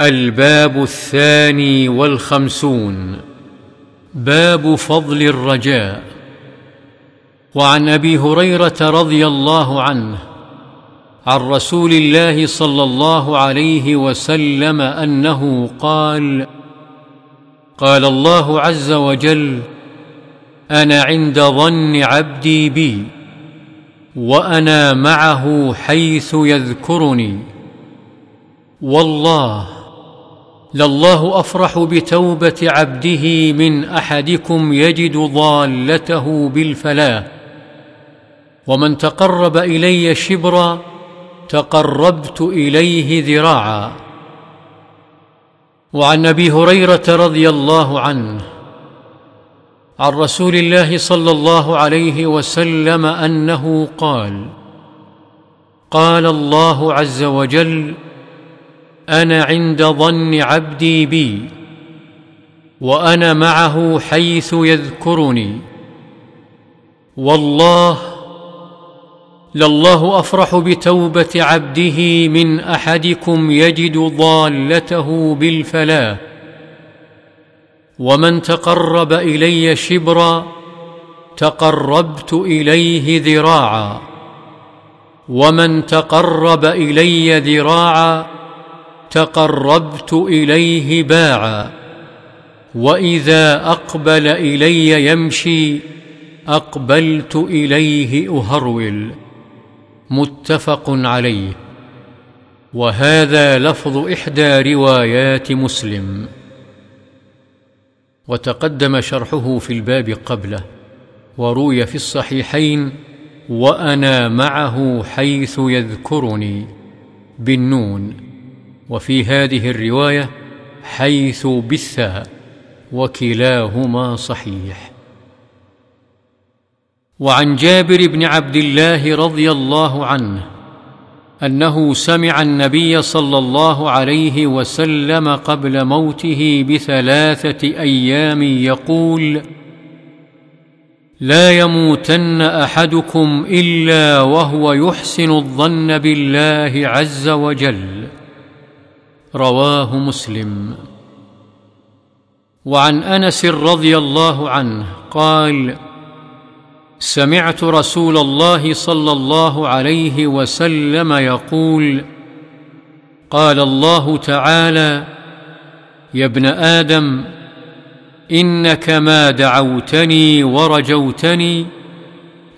الباب الثاني والخمسون. باب فضل الرجاء. وعن أبي هريرة رضي الله عنه عن رسول الله صلى الله عليه وسلم أنه قال قال الله عز وجل أنا عند ظن عبدي بي وأنا معه حيث يذكرني. والله لله أفرح بتوبة عبده من أحدكم يجد ضالته بالفلاه ومن تقرب إلي شبرا تقربت إليه ذراعا. وعن أبي هريرة رضي الله عنه عن رسول الله صلى الله عليه وسلم أنه قال قال الله عز وجل أنا عند ظن عبدي بي وأنا معه حيث يذكرني. والله لله أفرح بتوبة عبده من أحدكم يجد ضالته بالفلاه ومن تقرب إلي شبرا تقربت إليه ذراعا. ومن تقرب إلي ذراعا تقربت إليه باعا وإذا أقبل إلي يمشي أقبلت إليه أهرول. متفق عليه. وهذا لفظ إحدى روايات مسلم. وتقدم شرحه في الباب قبله وروي في الصحيحين وأنا معه حيث يذكرني بالنون. وفي هذه الرواية حيث بالثاء وكلاهما صحيح. وعن جابر بن عبد الله رضي الله عنه أنه سمع النبي صلى الله عليه وسلم قبل موته بثلاثة أيام يقول لا يموتن أحدكم إلا وهو يحسن الظن بالله عز وجل. رواه مسلم. وعن أنس رضي الله عنه قال سمعت رسول الله صلى الله عليه وسلم يقول قال الله تعالى يا ابن آدم إنك ما دعوتني ورجوتني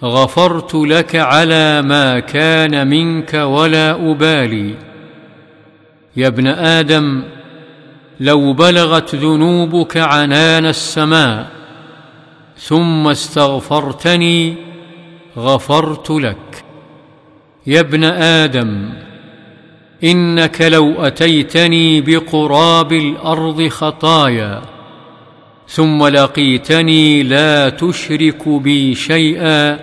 غفرت لك على ما كان منك ولا أبالي. يا ابن آدم لو بلغت ذنوبك عنان السماء ثم استغفرتني غفرت لك. يا ابن آدم إنك لو أتيتني بقراب الأرض خطايا ثم لقيتني لا تشرك بي شيئا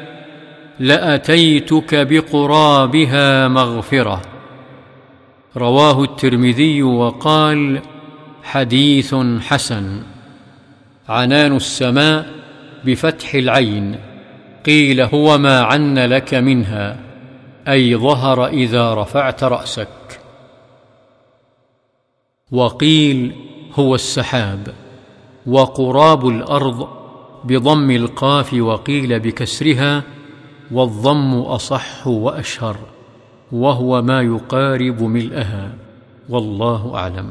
لأتيتك بقرابها مغفرة. رواه الترمذي وقال حديث حسن. عنان السماء بفتح العين. قيل هو ما عن لك منها. أي ظهر إذا رفعت رأسك. وقيل هو السحاب. وقراب الأرض بضم القاف وقيل بكسرها والضم أصح وأشهر. وهو ما يقارب ملئها والله أعلم.